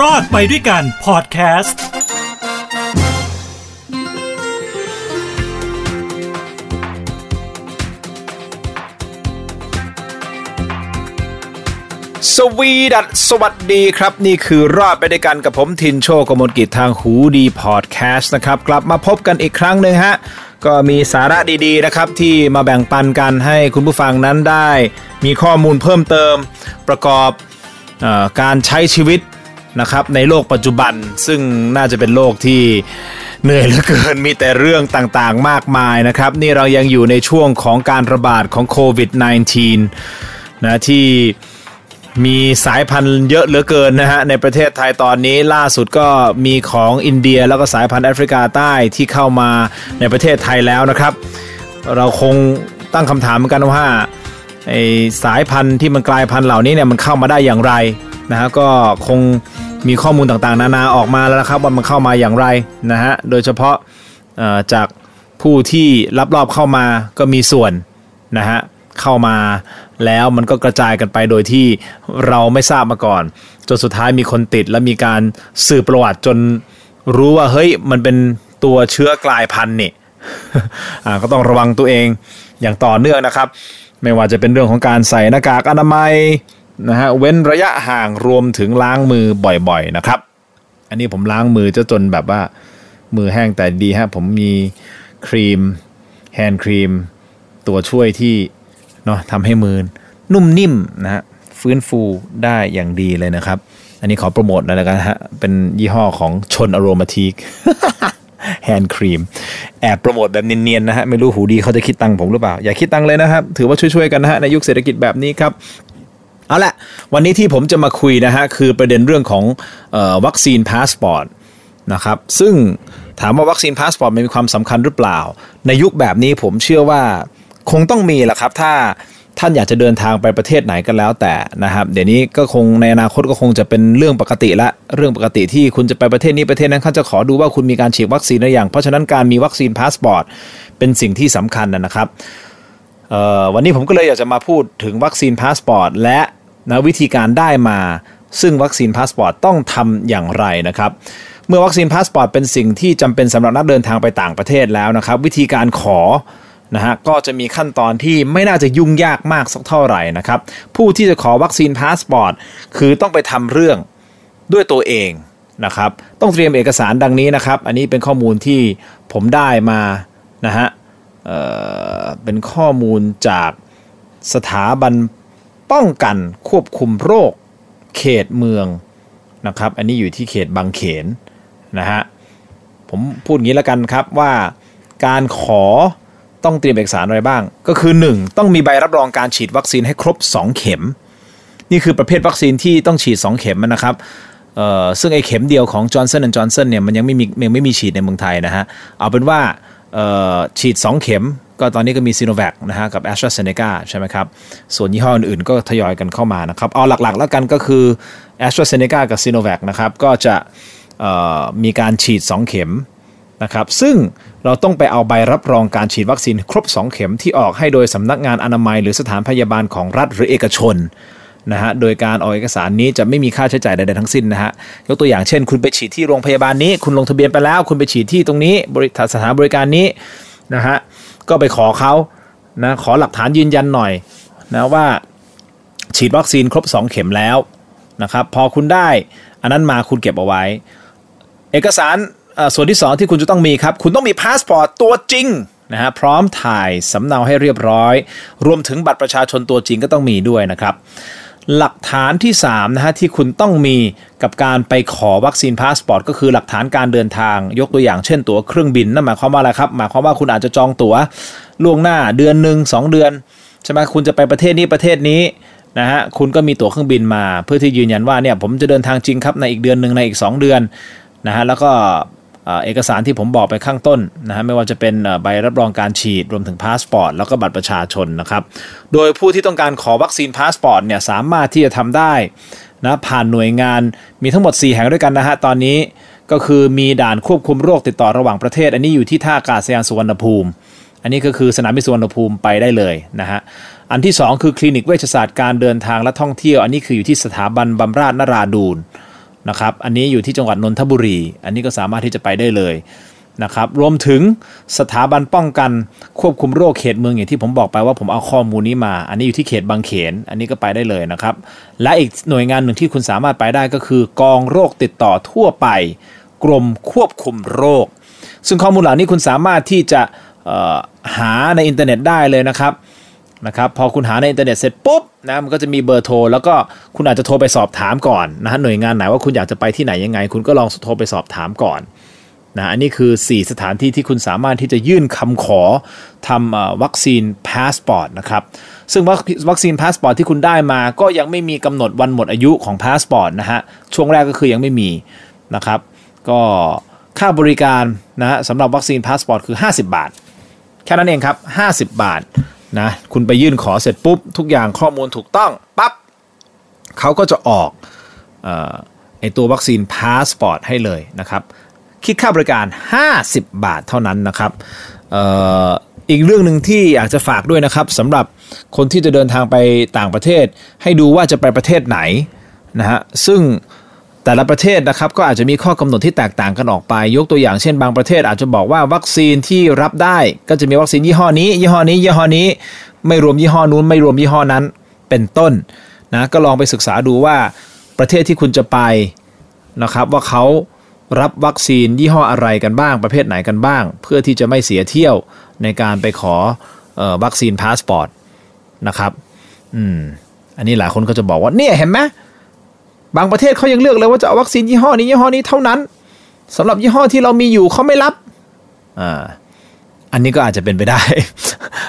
รอดไปด้วยกันพอดแคสต์สวีดัสสวัสดีครับ นี่คือรอดไปด้วยกันกับผมทินโชกมลกิจทางหูดีพอดแคสต์นะครับ กลับมาพบกันอีกครั้งหนึ่งฮะ ก็มีสาระดีๆนะครับ ที่มาแบ่งปันกันให้คุณผู้ฟังนั้นได้ มีข้อมูลเพิ่มเติมประกอบอการใช้ชีวิต นะครับในโลกปัจจุบันซึ่งน่าจะเป็นโลกที่เหนื่อยเหลือเกินมีแต่เรื่องต่างๆมากมายนะครับ นี่เรายังอยู่ในช่วงของการระบาดของโควิด -19 นะที่มีสายพันธุ์เยอะเหลือเกินนะฮะในประเทศไทยตอนนี้ล่าสุดก็มีของอินเดียแล้วก็สายพันธุ์แอฟริกาใต้ที่เข้ามาในประเทศไทยแล้วนะครับ เราคงตั้งคำถามกันว่าไอสายพันธุ์ที่มันกลายพันธุ์เหล่านี้เนี่ยมันเข้ามาได้อย่างไรนะฮะก็คง มีข้อมูลต่างๆ นานาออกมาแล้วนะครับว่ามันเข้ามาอย่างไรนะฮะโดยเฉพาะจากผู้ที่ลับลอบเข้ามาก็มีส่วนนะฮะเข้ามาแล้วมันก็กระจายกันไปโดยที่เราไม่ทราบมาก่อน จนสุดท้ายมีคนติดและมีการสืบประวัติจนรู้ว่าเฮ้ยมันเป็นตัวเชื้อกลายพันธุ์นี่อ่าก็ต้องระวังตัวเองอย่างต่อเนื่องนะครับ ไม่ว่าจะเป็นเรื่องของการใส่หน้ากากอนามัย นะฮะเว้นระยะห่างรวมถึงล้างมือบ่อยๆนะครับ อันนี้ผมล้างมือจะจนแบบว่ามือแห้งแต่ดีฮะผมมีครีม hand cream ตัวช่วยที่เนาะทำให้มือนุ่มนิ่มนะฮะฟื้นฟูได้อย่างดีเลยนะครับ อันนี้ขอโปรโมทหน่อยแล้วกันฮะ เป็นยี่ห้อของชน aromatic hand cream แอบโปรโมทแบบเนียนๆนะฮะ ไม่รู้หูดีเขาจะคิดตังค์ผมหรือเปล่า อย่าคิดตังค์เลยนะครับ ถือว่าช่วยๆกันนะฮะ ในยุคเศรษฐกิจแบบนี้ครับ เอาละวันนี้ที่ผมจะมาคุยนะฮะคือประเด็นเรื่องของออวัคซีนพาสปอร์ตนะครับซึ่งถามว่าวัคซีนพาสปอร์ตมีความสำคัญหรือเปล่า ในยุคแบบนี้ผมเชื่อว่าคงต้องมีแหละครับ ถ้าท่านอยากจะเดินทางไปประเทศไหนก็แล้วแต่นะครับ เดี๋ยวนี้ก็คงในอนาคตก็คงจะเป็นเรื่องปกติละเรื่องปกติที่คุณจะไปประเทศนี้ประเทศนั้นเขาจะขอดูว่าคุณมีการฉีดวัคซีนหรือยังเพราะฉะนั้นการมีวัคซีนพาสปอร์ตเป็นสิ่งที่สำคัญนะครับ วันนี้ผมก็เลยอยากจะมาพูดถึงวัคซีนพาสปอร์ตและนะวิธีการได้มา ซึ่งวัคซีนพาสปอร์ตต้องทำอย่างไรนะครับเมื่อวัคซีนพาสปอร์ตเป็นสิ่งที่จำเป็นสำหรับนักเดินทางไปต่างประเทศแล้วนะครับ วิธีการขอนะฮะก็จะมีขั้นตอนที่ไม่น่าจะยุ่งยากมากสักเท่าไหร่นะครับ ผู้ที่จะขอวัคซีนพาสปอร์ตคือต้องไปทำเรื่องด้วยตัวเองนะครับ ต้องเตรียมเอกสารดังนี้นะครับ อันนี้เป็นข้อมูลที่ผมได้มานะฮะ เอ่อเป็นข้อมูลจากสถาบันป้องกันควบคุมโรคเขตเมืองนะครับ อันนี้อยู่ที่เขตบางเขนนะฮะ ผมพูดงี้แล้วกันครับว่าการขอต้องเตรียมเอกสารอะไรบ้าง ก็คือ 1. ต้องมีใบรับรองการฉีดวัคซีนให้ครบ 2 เข็ม นี่คือประเภทวัคซีนที่ต้องฉีด 2 เข็มนะครับเอ่อซึ่งไอเข็มเดียวของ Johnson Johnson เนี่ยมันยังไม่มียังไม่มีฉีดในเมืองไทยนะฮะ เอาเป็นว่า ฉีด 2 เข็ม ก็ตอนนี้ก็มีซีโนแวคนะฮะกับ a s t r a z เซ e c a ใช่ไหมครับ ส่วนยี่ห้ออื่นๆ ก็ทยอยกันเข้ามานะครับ เอาหลักๆ แล้วกันก็คือ a s t r a z เซ e c a กับซีโนแวคนะครับ ก็จะมีการฉีด 2 เข็มนะครับ ซึ่งเราต้องไปเอาใบรับรองการฉีดวัคซีนครบ 2 เข็มที่ออกให้โดยสำนักงานอนามัย หรือสถานพยาบาลของรัฐหรือเอกชน นะฮะโดยการออกเอกสารนี้จะไม่มีค่าใช้จ่ายใดๆทั้งสิ้นนะฮะยกตัวอย่างเช่น คุณไปฉีดที่โรงพยาบาลนี้ คุณลงทะเบียนไปแล้ว คุณไปฉีดที่ตรงนี้บริษัทสถานบริการนี้นะฮะก็ไปขอเขานะขอหลักฐานยืนยันหน่อยนะว่าฉีดวัคซีนครบ 2 เข็มแล้วนะครับพอคุณได้อันนั้นมาคุณเก็บเอาไว้ เอกสารอ่อส่วนที่ 2 ที่คุณจะต้องมีครับ คุณต้องมีพาสปอร์ตตัวจริงนะฮะพร้อมถ่ายสำเนาให้เรียบร้อย รวมถึงบัตรประชาชนตัวจริงก็ต้องมีด้วยนะครับ หลักฐานที่3นะฮะที่คุณต้องมีกับการไปขอวัคซีนพาสปอร์ตก็คือหลักฐานการเดินทาง ยกตัวอย่างเช่นตั๋วเครื่องบินนั่นหมายความว่าอะไรครับ หมายความว่าคุณอาจจะจองตั๋วล่วงหน้าเดือนหนึ่งสองเดือนใช่ไหมคุณจะไปประเทศนี้ประเทศนี้นะฮะคุณก็มีตั๋วเครื่องบินมา เพื่อที่ยืนยันว่าเนี่ยผมจะเดินทางจริงครับในอีกเดือนหนึ่งในอีก 2 เดือนนะฮะแล้วก็ เอกสารที่ผมบอกไปข้างต้นนะฮะไม่ว่าจะเป็นใบรับรองการฉีดรวมถึงพาสปอร์ตแล้วก็บัตรประชาชนนะครับโดยผู้ที่ต้องการขอวัคซีนพาสปอร์ตเนี่ยสามารถที่จะทำได้นะผ่านหน่วยงานมีทั้งหมด 4 แห่งด้วยกันนะฮะตอนนี้ก็คือมีด่านควบคุมโรคติดต่อระหว่างประเทศ อันนี้อยู่ที่ท่าอากาศยานสุวรรณภูมิ อันนี้ก็คือสนามบินสุวรรณภูมิไปได้เลยนะฮะอันที่ 2 คือคลินิกเวชศาสตร์การเดินทางและท่องเที่ยว อันนี้คืออยู่ที่สถาบันบำราศนราดูน นะครับอันนี้อยู่ที่จังหวัดนนทบุรี อันนี้ก็สามารถที่จะไปได้เลยนะครับรวมถึงสถาบันป้องกันควบคุมโรคเขตเมืองอย่างที่ผมบอกไปว่าผมเอาข้อมูลนี้มา อันนี้อยู่ที่เขตบางเขน อันนี้ก็ไปได้เลยนะครับ และอีกหน่วยงานหนึ่งที่คุณสามารถไปได้ก็คือ กองโรคติดต่อทั่วไป กรมควบคุมโรค ซึ่งข้อมูลเหล่านี้คุณสามารถที่จะหาในอินเทอร์เน็ตได้เลยนะครับ นะครับพอคุณหาในอินเทอร์เน็ตเสร็จปุ๊บนะมันก็จะมีเบอร์โทร แล้วก็คุณอาจจะโทรไปสอบถามก่อนนะฮะหน่วยงานไหนว่าคุณอยากจะไปที่ไหนยังไง คุณก็ลองโทรไปสอบถามก่อนนะอันนี้คือ 4 สถานที่ที่คุณสามารถที่จะยื่นคำขอทำวัคซีนพาสปอร์ตนะครับซึ่งวัคซีนพาสปอร์ตที่คุณได้มาก็ยังไม่มีกำหนดวันหมดอายุของพาสปอร์ตนะฮะช่วงแรกก็คือยังไม่มีนะครับก็ค่าบริการนะสำหรับวัคซีนพาสปอร์ตคือ 50 บาท แค่นั้นเองครับ 50 บาท นะคุณไปยื่นขอเสร็จปุ๊บ ทุกอย่างข้อมูลถูกต้องปั๊บเขาก็จะออกไอตัววัคซีนพาสปอร์ตให้เลยนะครับคิดค่าบริการ 50 บาทเท่านั้นนะครับออีกเรื่องหนึ่งที่อยากจะฝากด้วยนะครับสำหรับคนที่จะเดินทางไปต่างประเทศ ให้ดูว่าจะไปประเทศไหนนะฮะซึ่ง แต่ละประเทศนะครับก็อาจจะมีข้อกำหนดที่แตกต่างกันออกไป ยกตัวอย่างเช่นบางประเทศอาจจะบอกว่าวัคซีนที่รับได้ก็จะมีวัคซีนยี่ห้อนี้ ยี่ห้อนี้ ยี่ห้อนี้ ไม่รวมยี่ห้อนู้น ไม่รวมยี่ห้อนั้นเป็นต้นนะก็ลองไปศึกษาดูว่าประเทศที่คุณจะไปนะครับว่าเขารับวัคซีนยี่ห้ออะไรกันบ้างประเภทไหนกันบ้าง เพื่อที่จะไม่เสียเที่ยวในการไปขออวัคซีนพาสปอร์ตนะครับอืมอันนี้หลายคนก็จะบอกว่าเนี่ยเห็นไหม บางประเทศเขายังเลือกเลยว่าจะเอาวัคซีนยี่ห้อนี้ยี่ห้อนี้เท่านั้นสำหรับยี่ห้อที่เรามีอยู่เขาไม่รับอ่าอันนี้ก็อาจจะเป็นไปได้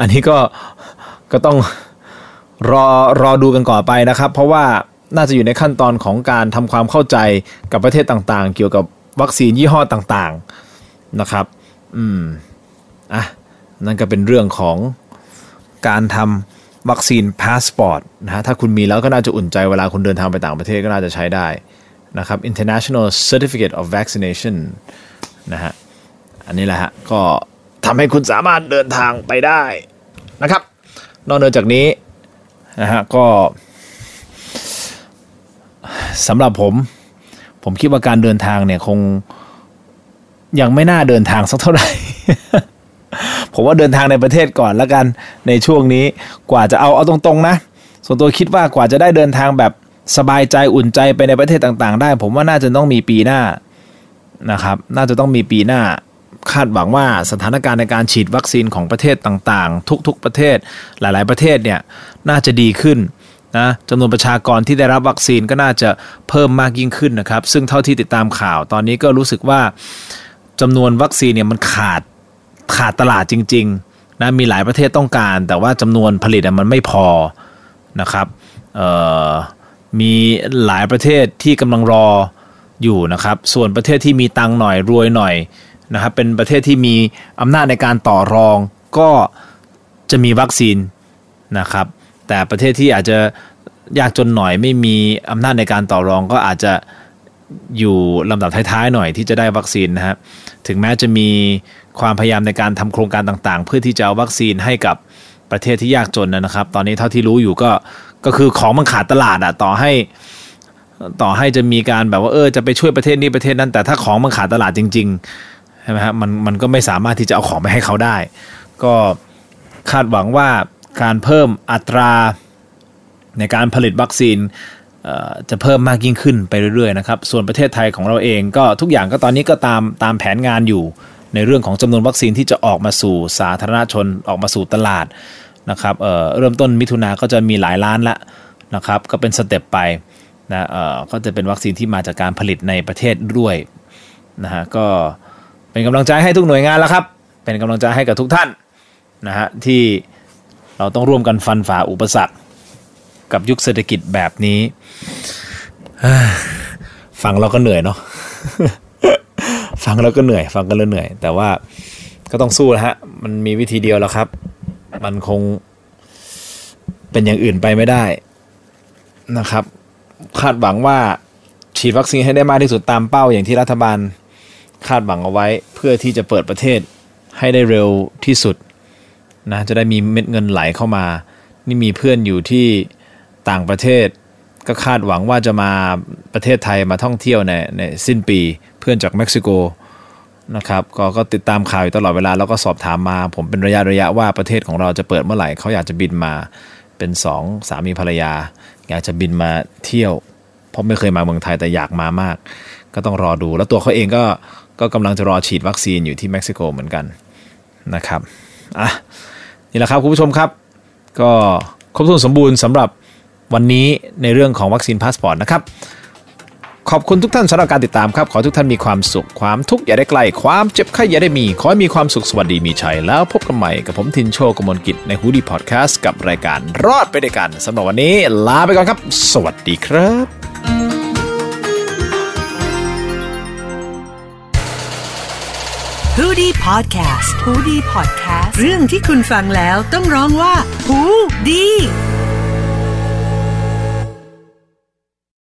อันนี้ก็ก็ต้องรอรอดูกันก่อนไปนะครับ เพราะว่าน่าจะอยู่ในขั้นตอนของการทำความเข้าใจกับประเทศต่างๆ เกี่ยวกับวัคซีนยี่ห้อต่างๆนะครับ อืมอะนั่นก็เป็นเรื่องของการทำ วัคซีนพาสปอร์ตนะฮะถ้าคุณมีแล้วก็น่าจะอุ่นใจเวลาคุณเดินทางไปต่างประเทศก็น่าจะใช้ได้นะครับ International Certificate of Vaccination นะฮะอันนี้แหละฮะก็ทำให้คุณสามารถเดินทางไปได้นะครับ นอกจากนี้นะฮะก็สำหรับผม ผมคิดว่าการเดินทางเนี่ยคงยังไม่น่าเดินทางสักเท่าไหร่ ผมว่าเดินทางในประเทศก่อนแล้วกันในช่วงนี้กว่าจะเอาเอาตรงๆนะ ส่วนตัวคิดว่ากว่าจะได้เดินทางแบบสบายใจอุ่นใจไปในประเทศต่างๆ ได้ ผมว่าน่าจะต้องมีปีหน้านะครับ น่าจะต้องมีปีหน้าคาดหวังว่าสถานการณ์ในการฉีดวัคซีนของประเทศต่างๆ ทุก ๆประเทศหลาย ๆ ประเทศเนี่ยน่าจะดีขึ้นนะจำนวนประชากรที่ได้รับวัคซีนก็น่าจะเพิ่มมากยิ่งขึ้นนะครับ ซึ่งเท่าที่ติดตามข่าวตอนนี้ก็รู้สึกว่าจำนวนวัคซีนเนี่ยมันขาด ขาดตลาดจริงๆนะมีหลายประเทศต้องการ แต่ว่าจำนวนผลิตมันไม่พอนะครับมีหลายประเทศที่กำลังรออยู่นะครับ ส่วนประเทศที่มีตังหน่อยรวยหน่อยนะครับ เป็นประเทศที่มีอำนาจในการต่อรองก็จะมีวัคซีนนะครับ แต่ประเทศที่อาจจะยากจนหน่อยไม่มีอำนาจในการต่อรองก็อาจจะ อยู่ลำดับท้ายๆหน่อยที่จะได้วัคซีนนะฮะถึงแม้จะมีความพยายามในการทำโครงการต่างๆ เพื่อที่จะเอาวัคซีนให้กับประเทศที่ยากจนนะครับ ตอนนี้เท่าที่รู้อยู่ก็ก็คือของมันขาดตลาดอะต่อให้ต่อให้จะมีการแบบว่าเออจะไปช่วยประเทศนี้ประเทศนั้น แต่ถ้าของมันขาดตลาดจริงๆใช่ไหมครับมันมันก็ไม่สามารถที่จะเอาของไปให้เขาได้ ก็คาดหวังว่าการเพิ่มอัตราในการผลิตวัคซีน จะเพิ่มมากยิ่งขึ้นไปเรื่อยๆนะครับส่วนประเทศไทยของเราเองก็ทุกอย่างก็ตอนนี้ก็ตามตามแผนงานอยู่ ในเรื่องของจำนวนวัคซีนที่จะออกมาสู่สาธารณชนออกมาสู่ตลาดนะครับเเริ่มต้นมิถุนาก็จะมีหลายล้านละนะครับก็เป็นสเต็ปไปนะก็จะเป็นวัคซีนที่มาจากการผลิตในประเทศด้วยนะฮะก็เป็นกำลังใจให้ทุกหน่วยงานแล้วครับ เป็นกำลังใจให้กับทุกท่านนะฮะที่เราต้องร่วมกันฟันฝ่าอุปสรรค กับยุคเศรษฐกิจแบบนี้ ฟังเราก็เหนื่อยเนาะฟังแล้วก็เหนื่อย ฟังกันแล้วเหนื่อย แต่ว่าก็ต้องสู้นะฮะ มันมีวิธีเดียวแล้วครับ มันคงเป็นอย่างอื่นไปไม่ได้นะครับ คาดหวังว่าฉีดวัคซีนให้ได้มากที่สุดตามเป้าอย่างที่รัฐบาลคาดหวังเอาไว้ เพื่อที่จะเปิดประเทศให้ได้เร็วที่สุดนะจะได้มีเม็ดเงินไหลเข้ามา นี่มีเพื่อนอยู่ที่ ต่างประเทศ ก็คาดหวังว่าจะมาประเทศไทยมาท่องเที่ยวในในสิ้นปีเพื่อนจากเม็กซิโกนะครับกก็ติดตามข่าวอยู่ตลอดเวลาแล้วก็สอบถามมา ผมเป็นระยะระยะว่าประเทศของเราจะเปิดเมื่อไหร่เขาอยากจะบินมาเป็นสองสามีภรรยา อยากจะบินมาเที่ยว เพราะไม่เคยมาเมืองไทยแต่อยากมามาก ก็ต้องรอดู แล้วตัวเขาเองก็ก็กำลังจะรอฉีดวัคซีนอยู่ที่เม็กซิโกเหมือนกันนะครับอะนี่แหละครับคุณผู้ชมครับ ก็ครบถ้วนสมบูรณ์สำหรับ วันนี้ในเรื่องของวัคซีนพาสปอร์ตนะครับ ขอบคุณทุกท่านสำหรับการติดตามครับ ขอทุกท่านมีความสุข ความทุกข์อย่าได้ใกล้ ความเจ็บไข้อย่าได้มี ขอให้มีความสุขสวัสดีมีชัย แล้วพบกันใหม่กับผมทินโชกมลกิจในฮูดี้พอดแคสต์กับรายการรอดไปด้วยกันสำหรับวันนี้ลาไปก่อนครับ สวัสดีครับฮูดี้พอดแคสต์ฮูดี้พอดแคสต์เรื่องที่คุณฟังแล้วต้องร้องว่าฮูดี